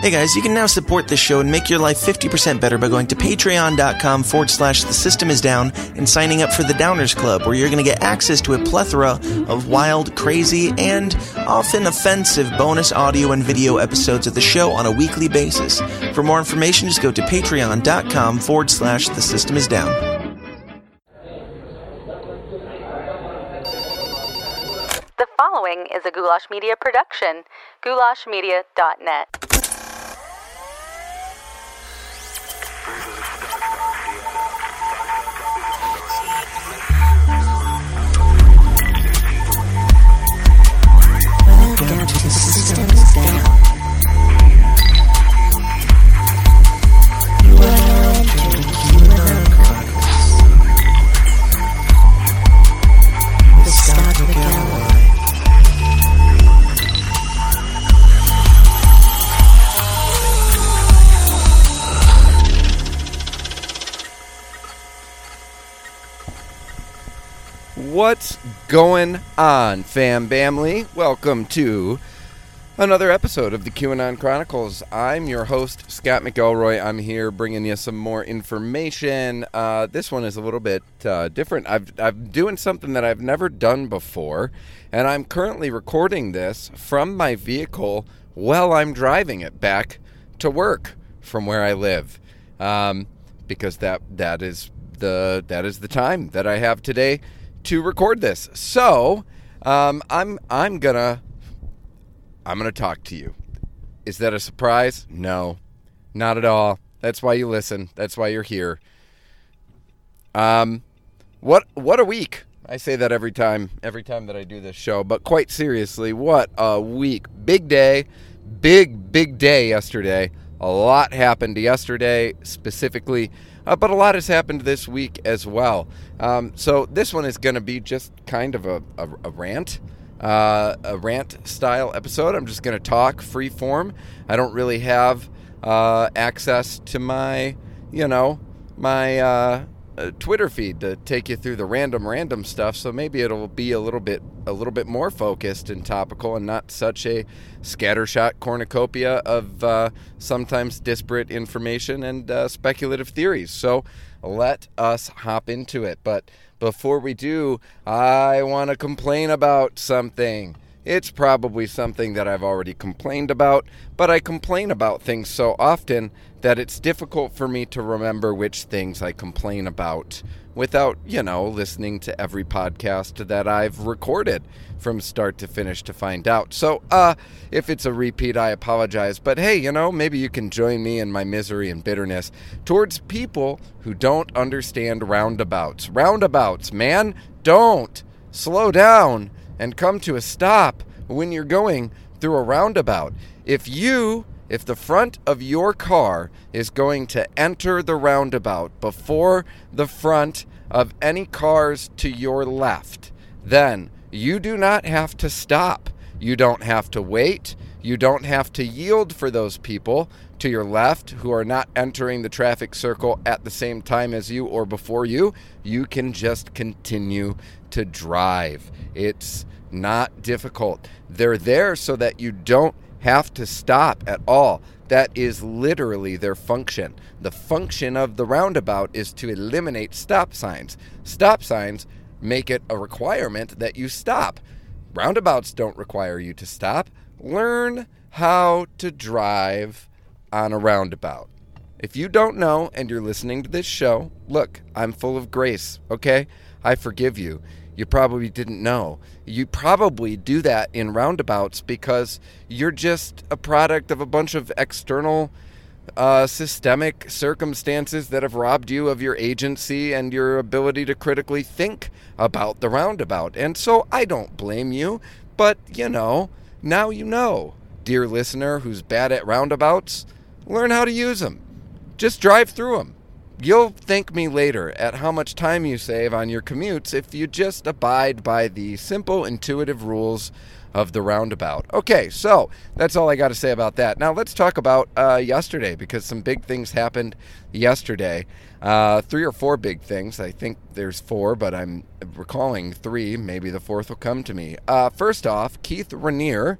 Hey guys, you can now support this show and make your life 50% better by going to patreon.com forward slash the system is down and signing up for the Downers Club, where you're going to get access to a plethora of wild, crazy, and often offensive bonus audio and video episodes of the show on a weekly basis. For more information, just go to patreon.com forward slash the system is down. The following is a Goulash Media production. GoulashMedia.net. Brutal. What's going on, fam family? Welcome to another episode of the QAnon Chronicles. I'm your host, Scott McElroy. I'm here bringing you some more information. Uh, this one is a little bit uh, different. I've, I'm doing something that I've never done before, and I'm currently recording this from my vehicle while I'm driving it back to work from where I live, um, because that that is the that is the time that I have today to record this. So um, I'm I'm gonna I'm gonna talk to you. Is that a surprise? No, not at all. That's why you listen. That's why you're here. Um, what what a week! I say that every time every time that I do this show. But quite seriously, what a week! Big day, big big day yesterday. A lot happened yesterday specifically, uh, but a lot has happened this week as well. Um, so this one is going to be just kind of a, a, a rant uh, a rant style episode. I'm just going to talk free form. I don't really have uh, access to my, you know, my Twitter feed to take you through the random random stuff. So maybe it'll be a little bit a little bit more focused and topical, and not such a scattershot cornucopia of uh, sometimes disparate information and uh, speculative theories. So let us hop into it. But before we do, I want to complain about something. It's probably something that I've already complained about, but I complain about things so often that it's difficult for me to remember which things I complain about without, you know, listening to every podcast that I've recorded from start to finish to find out. So, uh, if it's a repeat, I apologize. But hey, you know, maybe you can join me in my misery and bitterness towards people who don't understand roundabouts. Roundabouts, man, don't slow down and come to a stop when you're going through a roundabout. If you, if the front of your car is going to enter the roundabout before the front of any cars to your left, then you do not have to stop. You don't have to wait. You don't have to yield for those people to your left who are not entering the traffic circle at the same time as you or before you. You can just continue to drive. It's not difficult. They're there so that you don't have to stop at all. That is literally their function. The function of the roundabout is to eliminate stop signs. Stop signs make it a requirement that you stop. Roundabouts don't require you to stop. Learn how to drive on a roundabout. If you don't know and you're listening to this show, look, I'm full of grace, okay? I forgive you. You probably didn't know. You probably do that in roundabouts because you're just a product of a bunch of external uh, systemic circumstances that have robbed you of your agency and your ability to critically think about the roundabout. And so I don't blame you, but you know, now you know. Dear listener who's bad at roundabouts, learn how to use them. Just drive through them. You'll thank me later at how much time you save on your commutes if you just abide by the simple, intuitive rules of the roundabout. Okay, so that's all I got to say about that. Now let's talk about uh, yesterday because some big things happened yesterday. Uh, three or four big things. I think there's four, but I'm recalling three. Maybe the fourth will come to me. Uh, first off, Keith Raniere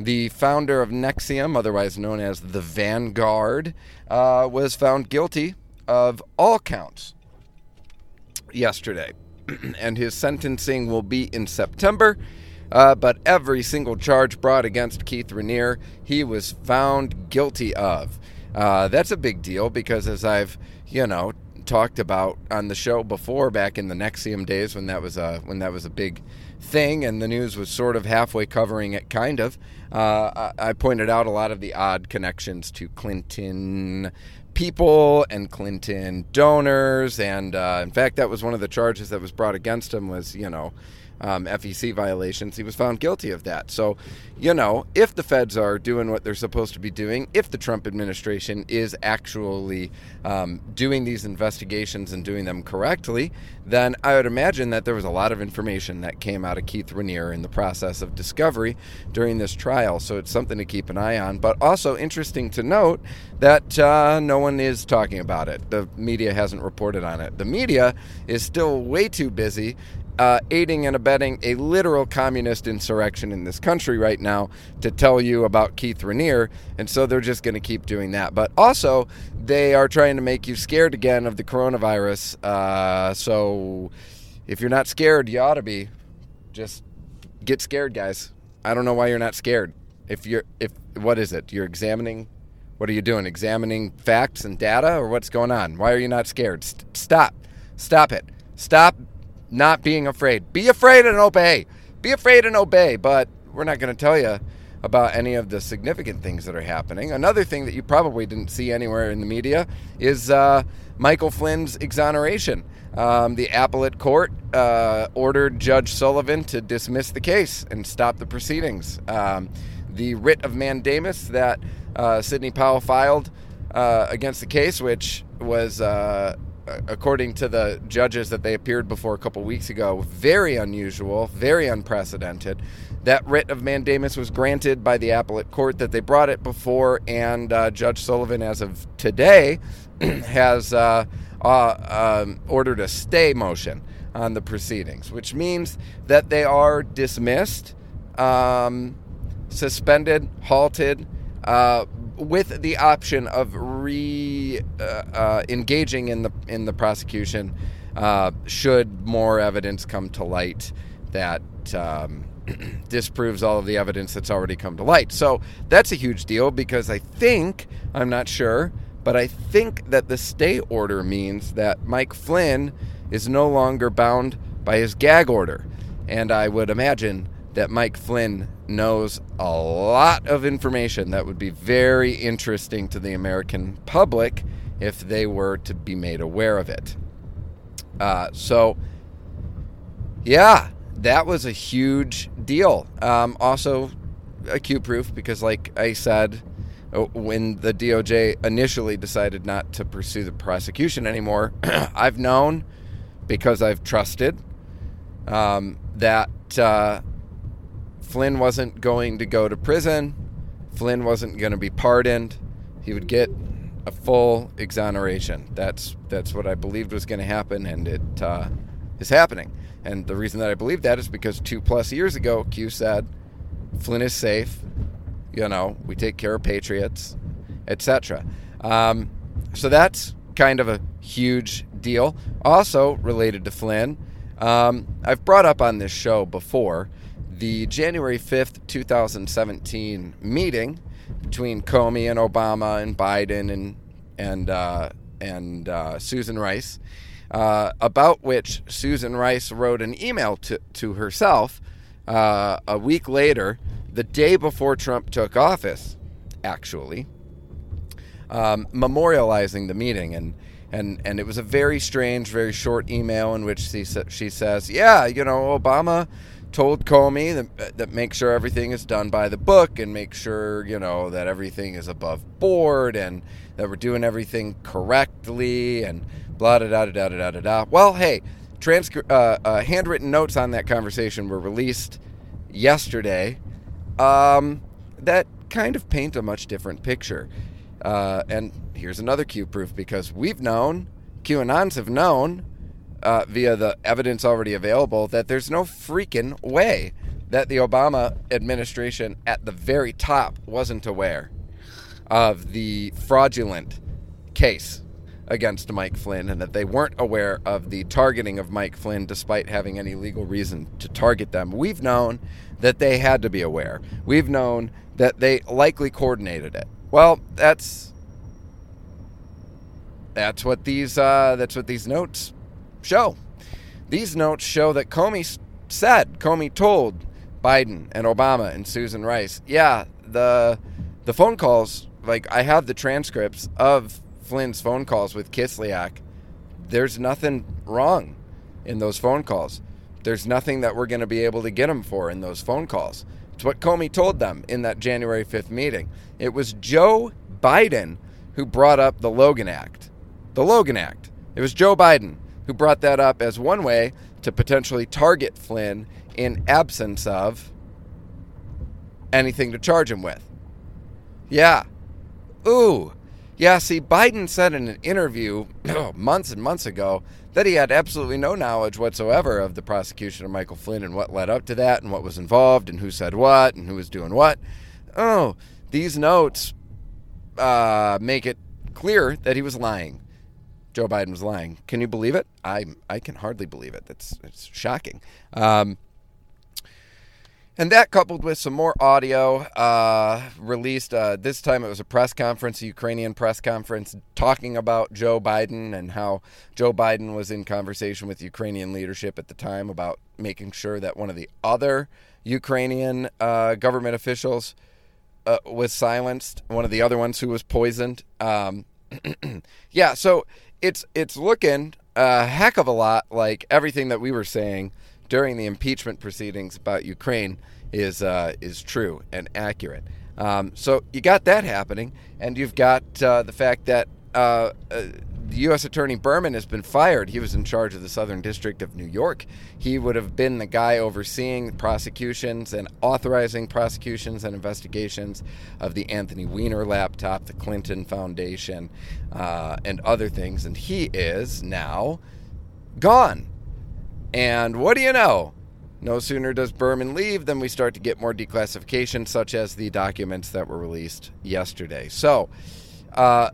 The founder of NXIVM, otherwise known as the Vanguard, uh, was found guilty of all counts yesterday. and his sentencing will be in September. Uh, but every single charge brought against Keith Raniere, he was found guilty of. Uh, that's a big deal because, as I've, you know, talked about on the show before, back in the NXIVM days when that was a when that was a big thing, and the news was sort of halfway covering it, kind of. Uh, I I pointed out a lot of the odd connections to Clinton people and Clinton donors, and uh, in fact, that was one of the charges that was brought against him was you know um, FEC violations. He was found guilty of that. So, you know, if the feds are doing what they're supposed to be doing, if the Trump administration is actually um, doing these investigations and doing them correctly, then I would imagine that there was a lot of information that came out of Keith Raniere in the process of discovery during this trial. So it's something to keep an eye on. But also interesting to note that uh, no one is talking about it. The media hasn't reported on it. The media is still way too busy uh, aiding and abetting a literal communist insurrection in this country right now to tell you about Keith Raniere. And so they're just going to keep doing that. But also, they are trying to make you scared again of the coronavirus. Uh, so if you're not scared, you ought to be. Just get scared, guys. I don't know why you're not scared. If you're, if, what is it? You're examining, what are you doing? Examining facts and data or what's going on? Why are you not scared? St- stop. Stop it. Stop not being afraid. Be afraid and obey. Be afraid and obey, but we're not going to tell you about any of the significant things that are happening. Another thing that you probably didn't see anywhere in the media is uh, Michael Flynn's exoneration. Um, the appellate court uh, ordered Judge Sullivan to dismiss the case and stop the proceedings. Um, the writ of mandamus that uh, Sidney Powell filed uh, against the case, which was uh, according to the judges that they appeared before a couple weeks ago, very unusual, very unprecedented. That writ of mandamus was granted by the appellate court that they brought it before, and uh, Judge Sullivan, as of today, has uh, uh, um, ordered a stay motion on the proceedings, which means that they are dismissed, um, suspended, halted, uh, with the option of re uh, uh, engaging in the in the prosecution uh, should more evidence come to light that um, disproves all of the evidence that's already come to light. So that's a huge deal because I think I'm not sure, but I think that the stay order means that Mike Flynn is no longer bound by his gag order, and I would imagine that Mike Flynn knows a lot of information that would be very interesting to the American public if they were to be made aware of it. Uh, so, yeah, that was a huge deal. Um, also, a Q proof because, like I said, uh, when the DOJ initially decided not to pursue the prosecution anymore, I've known because I've trusted um, that. Uh, Flynn wasn't going to go to prison. Flynn wasn't going to be pardoned. He would get a full exoneration. That's that's what I believed was going to happen, and it uh, is happening. And the reason that I believe that is because two plus years ago, Q said Flynn is safe. You know, we take care of patriots, etc. Um, so that's kind of a huge deal. Also related to Flynn, um, I've brought up on this show before the January 5th, 2017 meeting between Comey and Obama and Biden and and uh, and uh, Susan Rice, uh, about which Susan Rice wrote an email to to herself uh, a week later, the day before Trump took office, actually, um, memorializing the meeting and. And, and it was a very strange, very short email in which she, she says, Yeah, you know, Obama told Comey that, that make sure everything is done by the book and make sure you know that everything is above board and that we're doing everything correctly and blah da da da da da da da. Well, hey, transcri- uh, uh, handwritten notes on that conversation were released yesterday. Um, that kind of paint a much different picture. Uh, and here's another Q proof because we've known, QAnons have known uh, via the evidence already available that there's no freaking way that the Obama administration at the very top wasn't aware of the fraudulent case against Mike Flynn and that they weren't aware of the targeting of Mike Flynn despite having any legal reason to target them. We've known that they had to be aware. We've known that they likely coordinated it. Well, that's that's what these uh, that's what these notes show. These notes show that Comey said, Comey told Biden and Obama and Susan Rice, yeah, the the phone calls, like I have the transcripts of Flynn's phone calls with Kislyak. There's nothing wrong in those phone calls. There's nothing that we're going to be able to get him for in those phone calls. It's what Comey told them in that January 5th meeting. It was Joe Biden who brought up the Logan Act. The Logan Act. It was Joe Biden who brought that up as one way to potentially target Flynn in absence of anything to charge him with. Yeah. Ooh. Yeah, see, Biden said in an interview months and months ago that he had absolutely no knowledge whatsoever of the prosecution of Michael Flynn and what led up to that and what was involved and who said what and who was doing what. Oh, these notes uh, make it clear that he was lying. Joe Biden was lying. Can you believe it? I I can hardly believe it. That's it's shocking. Um, and that coupled with some more audio uh, released, uh, this time it was a press conference, a Ukrainian press conference, talking about Joe Biden and how Joe Biden was in conversation with Ukrainian leadership at the time about making sure that one of the other Ukrainian uh, government officials uh, was silenced, one of the other ones who was poisoned. Um, yeah, so it's it's looking a heck of a lot like everything that we were saying during the impeachment proceedings about Ukraine is uh, is true and accurate. Um, so you got that happening, and you've got uh, the fact that uh, uh, the U.S. Attorney Berman has been fired. He was in charge of the Southern District of New York. He would have been the guy overseeing prosecutions and authorizing prosecutions and investigations of the Anthony Weiner laptop, the Clinton Foundation, uh, and other things. And he is now gone. And what do you know? No sooner does Berman leave than we start to get more declassification, such as the documents that were released yesterday. So, uh,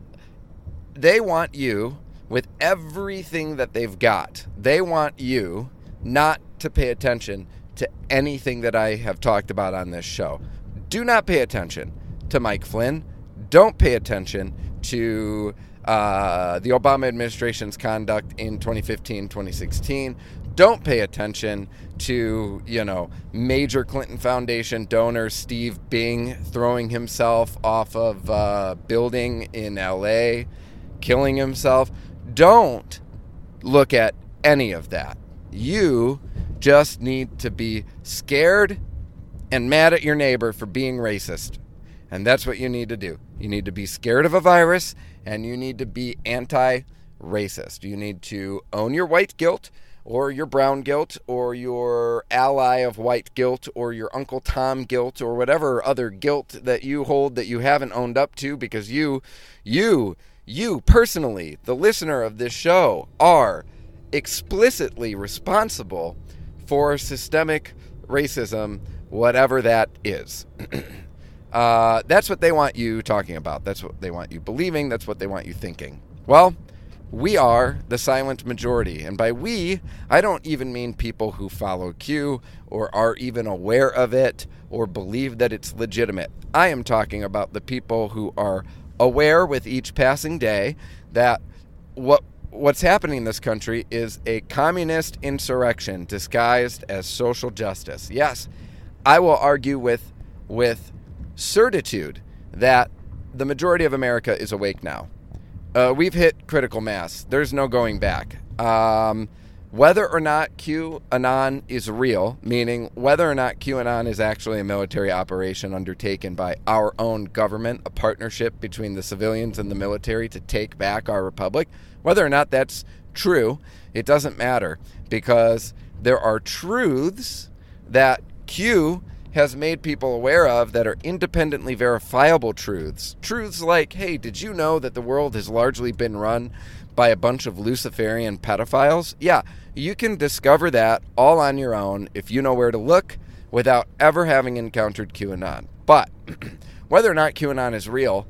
they want you, with everything that they've got, they want you not to pay attention to anything that I have talked about on this show. Do not pay attention to Mike Flynn. Don't pay attention to uh, the Obama administration's conduct in 2015, 2016. Don't pay attention to, you know, major Clinton Foundation donor Steve Bing throwing himself off of a building in LA, killing himself. Don't look at any of that. You just need to be scared and mad at your neighbor for being racist. And that's what you need to do. You need to be scared of a virus and you need to be anti racist. You need to own your white guilt or your brown guilt or your ally of white guilt or your Uncle Tom guilt or whatever other guilt that you hold that you haven't owned up to because you, you, you personally, the listener of this show, are explicitly responsible for systemic racism, whatever that is. uh, that's what they want you talking about. That's what they want you believing. That's what they want you thinking. Well, we are the silent majority. And by we, I don't even mean people who follow Q or are even aware of it or believe that it's legitimate. I am talking about the people who are aware with each passing day that what what's happening in this country is a communist insurrection disguised as social justice. Yes, I will argue with with certitude that the majority of America is awake now. Uh, we've hit critical mass. There's no going back. Um, whether or not QAnon is real, meaning whether or not QAnon is actually a military operation undertaken by our own government, a partnership between the civilians and the military to take back our republic, whether or not that's true, it doesn't matter because there are truths that Q has made people aware of that are independently verifiable truths. Truths like, hey, did you know that the world has largely been run by a bunch of Luciferian pedophiles? Yeah, you can discover that all on your own if you know where to look, without ever having encountered QAnon. But whether or not QAnon is real,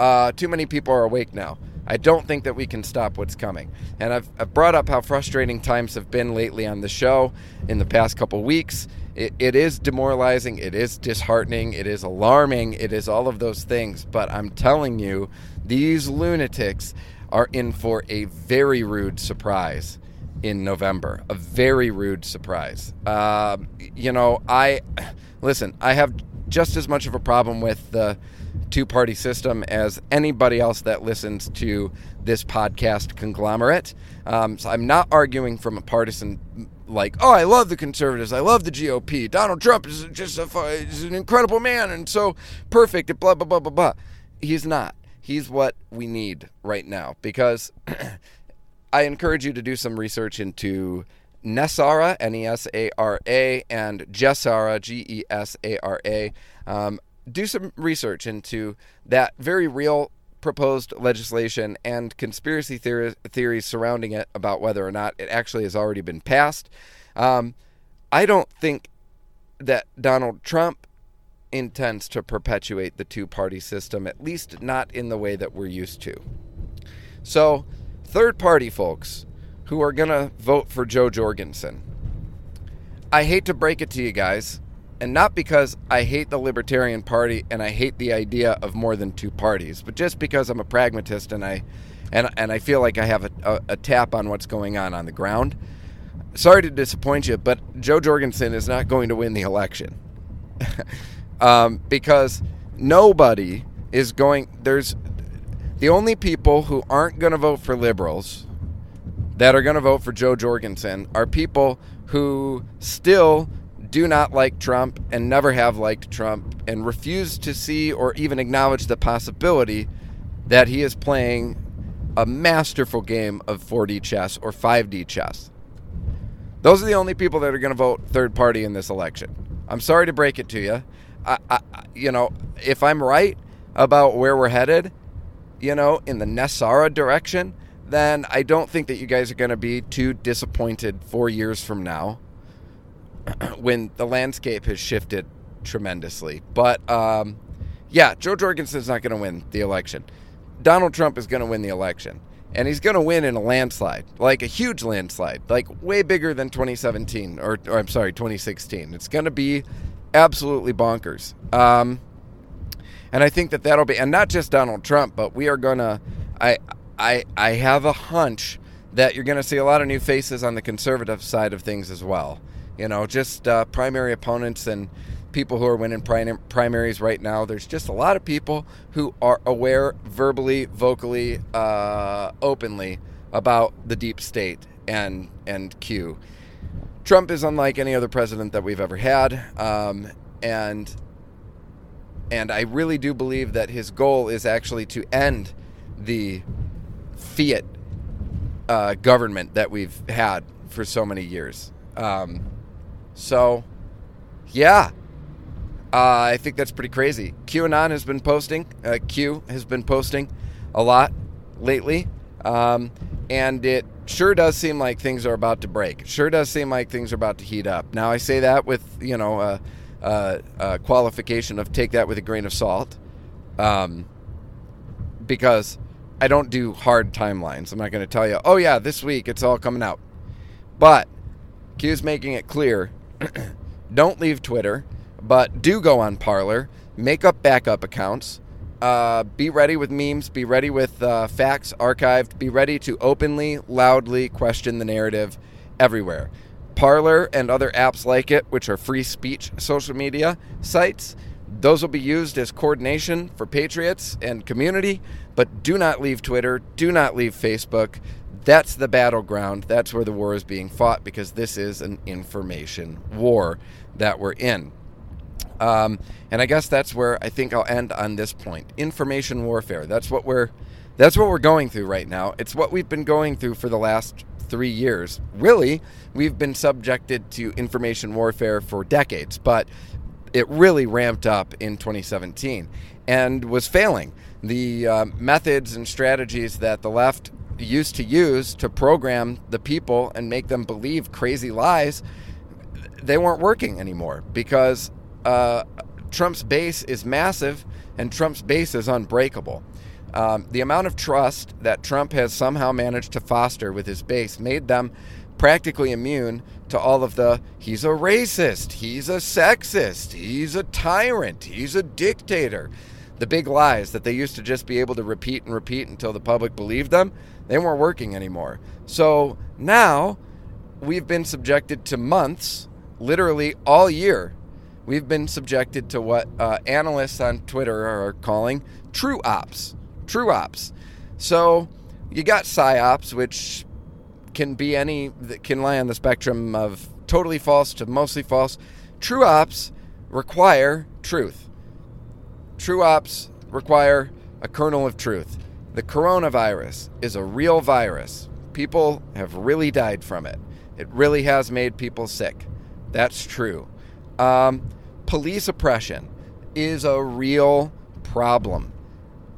uh, too many people are awake now. I don't think that we can stop what's coming. And I've, I've brought up how frustrating times have been lately on the show in the past couple weeks. It, it is demoralizing, it is disheartening, it is alarming, it is all of those things. But I'm telling you, these lunatics are in for a very rude surprise in November. A very rude surprise. Um, you know, I listen. I have just as much of a problem with the two-party system as anybody else that listens to this podcast conglomerate. Um, so I'm not arguing from a partisan like, oh, I love the conservatives, I love the GOP. Donald Trump is just a, is an incredible man and so perfect. Blah blah blah blah blah. He's not. He's what we need right now because I encourage you to do some research into Nesara, N E S A R A, and Gesara, G E S A R A. Um, do some research into that very real proposed legislation and conspiracy theories, theories surrounding it about whether or not it actually has already been passed. Um, I don't think that Donald Trump intends to perpetuate the two party system, at least not in the way that we're used to. So, third party folks who are going to vote for Jo Jorgensen. I hate to break it to you guys, and not because I hate the Libertarian Party and I hate the idea of more than two parties, but just because I'm a pragmatist and I and and I feel like I have a, a, a tap on what's going on on the ground. Sorry to disappoint you, but Jo Jorgensen is not going to win the election um, because nobody is going. There's the only people who aren't going to vote for liberals that are going to vote for Jo Jorgensen are people who still do not like Trump and never have liked Trump and refuse to see or even acknowledge the possibility that he is playing a masterful game of 4D chess or 5D chess. Those are the only people that are going to vote third party in this election. I'm sorry to break it to you. I, I, you know, if I'm right about where we're headed, you know, in the Nesara direction, then I don't think that you guys are going to be too disappointed four years from now when the landscape has shifted tremendously. But um, yeah, Jo Jorgensen's not going to win the election. Donald Trump is going to win the election. And he's going to win in a landslide, like a huge landslide, like way bigger than 2017, or, or I'm sorry, 2016. It's going to be absolutely bonkers. Um, and I think that that'll be, and not just Donald Trump, but we are to, I, I, I have a hunch that you're to see a lot of new faces on the conservative side of things as well. You know, just uh, primary opponents and people who are winning prim- primaries right now. There's just a lot of people who are aware verbally, vocally, uh, openly about the deep state and and Q. Trump is unlike any other president that we've ever had, um, and and I really do believe that his goal is actually to end the fiat uh, government that we've had for so many years. Um, so, yeah, uh, I think that's pretty crazy. QAnon has been posting. Uh, Q has been posting a lot lately, um, and it sure does seem like things are about to break. It sure does seem like things are about to heat up. Now, I say that with you know a, a, a qualification of take that with a grain of salt, um, because I don't do hard timelines. I'm not going to tell you, oh yeah, this week it's all coming out, but Q's making it clear. don't leave Twitter but do go on Parler, make up backup accounts, uh, be ready with memes, be ready with uh, facts archived, be ready to openly, loudly question the narrative everywhere. Parler and other apps like it, which are free speech social media sites, those will be used as coordination for patriots and community, but do not leave Twitter, do not leave Facebook. That's the battleground. That's where the war is being fought because this is an information war that we're in. Um, and I guess that's where I think I'll end on this point. Information warfare. That's what we're that's what we're going through right now. It's what we've been going through for the last three years. Really, we've been subjected to information warfare for decades, but it really ramped up in 2017 and was failing. The uh, methods and strategies that the left used to use to program the people and make them believe crazy lies they weren't working anymore because uh, Trump's base is massive and Trump's base is unbreakable. Um, the amount of trust that Trump has somehow managed to foster with his base made them practically immune to all of the he's a racist, he's a sexist, he's a tyrant, he's a dictator. The big lies that they used to just be able to repeat and repeat until the public believed them, they weren't working anymore. So now we've been subjected to months, literally all year, we've been subjected to what uh, analysts on Twitter are calling true ops. True ops. So you got psyops, which can be any that can lie on the spectrum of totally false to mostly false. True ops require truth. True ops require a kernel of truth. The coronavirus is a real virus. People have really died from it. It really has made people sick. That's true. Um, police oppression is a real problem.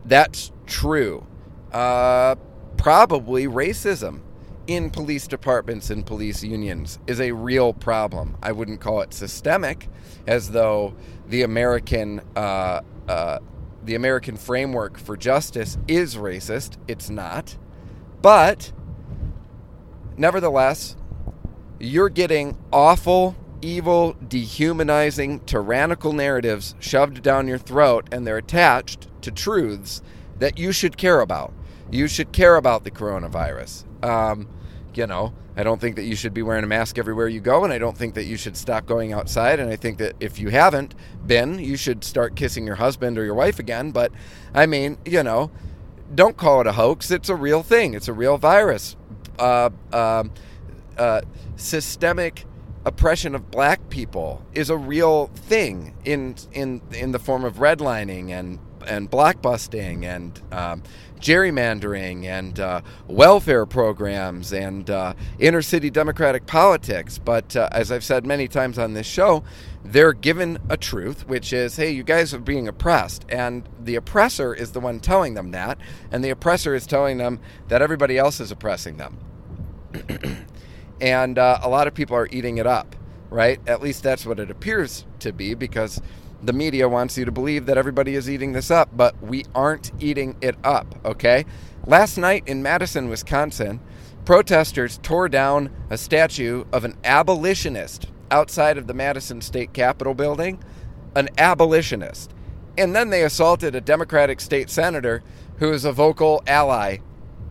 That's true. Uh, probably racism in police departments and police unions is a real problem. I wouldn't call it systemic, as though the American uh, uh, the American framework for justice is racist. It's not, but nevertheless, you're getting awful, evil, dehumanizing, tyrannical narratives shoved down your throat, and they're attached to truths that you should care about. You should care about the coronavirus. Um, you know, I don't think that you should be wearing a mask everywhere you go, and I don't think that you should stop going outside. And I think that if you haven't been, you should start kissing your husband or your wife again. But I mean, you know, don't call it a hoax. It's a real thing. It's a real virus. Uh, um, uh, systemic oppression of black people is a real thing in in in the form of redlining and and blockbusting and um, gerrymandering and uh, welfare programs and uh, inner city democratic politics. But uh, as I've said many times on this show, they're given a truth, which is, hey, you guys are being oppressed. And the oppressor is the one telling them that. And the oppressor is telling them that everybody else is oppressing them. and uh, a lot of people are eating it up, right? At least that's what it appears to be because the media wants you to believe that everybody is eating this up, but we aren't eating it up, okay? Last night in Madison, Wisconsin, protesters tore down a statue of an abolitionist outside of the Madison State Capitol building, an abolitionist. And then they assaulted a Democratic state senator who is a vocal ally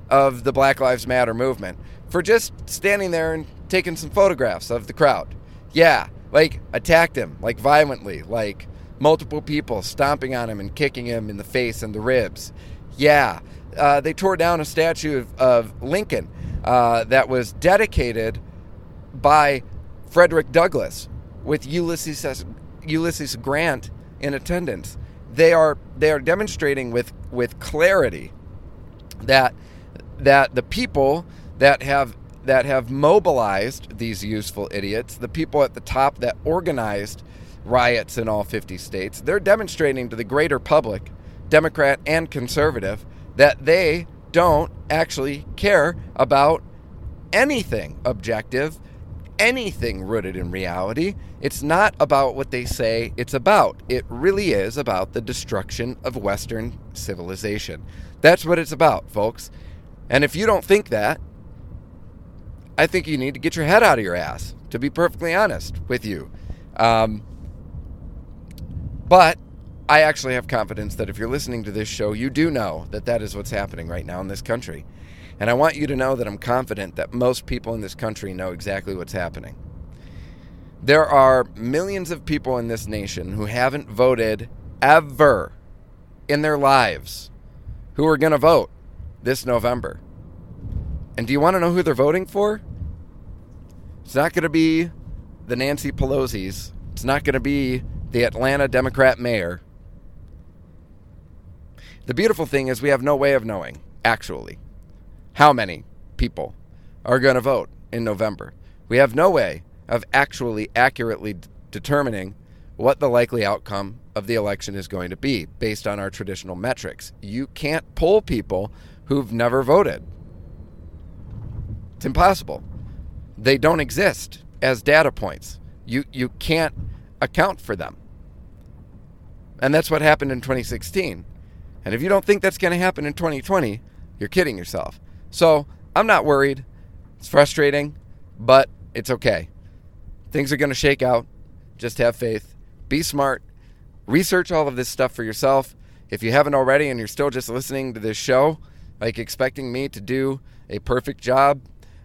of the Black Lives Matter movement for just standing there and taking some photographs of the crowd. Yeah, like attacked him, like violently, like multiple people stomping on him and kicking him in the face and the ribs. Yeah, uh, they tore down a statue of, of Lincoln uh, that was dedicated by Frederick Douglass with Ulysses Ulysses Grant in attendance. They are they are demonstrating with with clarity that that the people that have that have mobilized these useful idiots, the people at the top that organized riots in all 50 states, they're demonstrating to the greater public, Democrat and conservative, that they don't actually care about anything objective, anything rooted in reality. It's not about what they say it's about. It really is about the destruction of Western civilization. That's what it's about, folks. And if you don't think that, I think you need to get your head out of your ass, to be perfectly honest with you. Um, but I actually have confidence that if you're listening to this show, you do know that that is what's happening right now in this country. And I want you to know that I'm confident that most people in this country know exactly what's happening. There are millions of people in this nation who haven't voted ever in their lives who are going to vote this November. And do you want to know who they're voting for? It's not going to be the Nancy Pelosi's. It's not going to be the Atlanta Democrat mayor. The beautiful thing is, we have no way of knowing, actually, how many people are going to vote in November. We have no way of actually accurately d- determining what the likely outcome of the election is going to be based on our traditional metrics. You can't poll people who've never voted. It's impossible. They don't exist as data points. You you can't account for them. And that's what happened in 2016. And if you don't think that's going to happen in 2020, you're kidding yourself. So, I'm not worried. It's frustrating, but it's okay. Things are going to shake out. Just have faith. Be smart. Research all of this stuff for yourself. If you haven't already and you're still just listening to this show, like expecting me to do a perfect job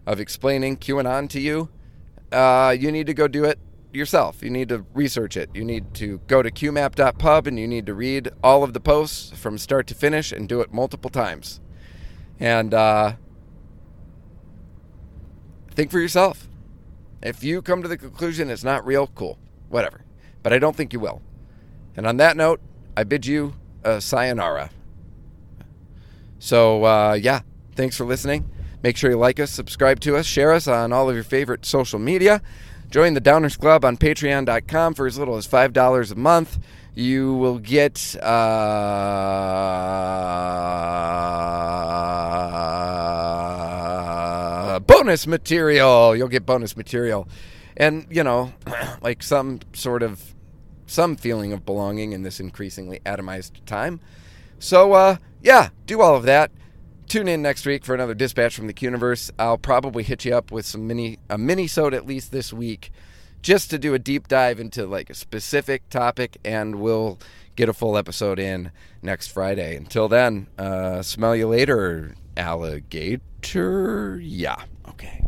of explaining QAnon to you, uh, you need to go do it yourself. You need to research it. You need to go to qmap.pub and you need to read all of the posts from start to finish and do it multiple times. And uh, think for yourself. If you come to the conclusion it's not real, cool, whatever. But I don't think you will. And on that note, I bid you a sayonara. So, uh, yeah, thanks for listening. Make sure you like us, subscribe to us, share us on all of your favorite social media. Join the Downers Club on patreon.com for as little as $5 a month. You will get uh, bonus material. You'll get bonus material. And, you know, like some sort of some feeling of belonging in this increasingly atomized time. So, uh, yeah, do all of that. Tune in next week for another dispatch from the Universe. I'll probably hit you up with some mini a mini sode at least this week, just to do a deep dive into like a specific topic, and we'll get a full episode in next Friday. Until then, uh, smell you later, alligator. Yeah, okay.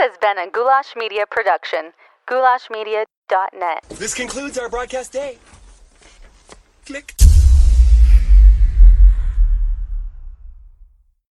Has been a Goulash Media production. GoulashMedia.net. This concludes our broadcast day. Click.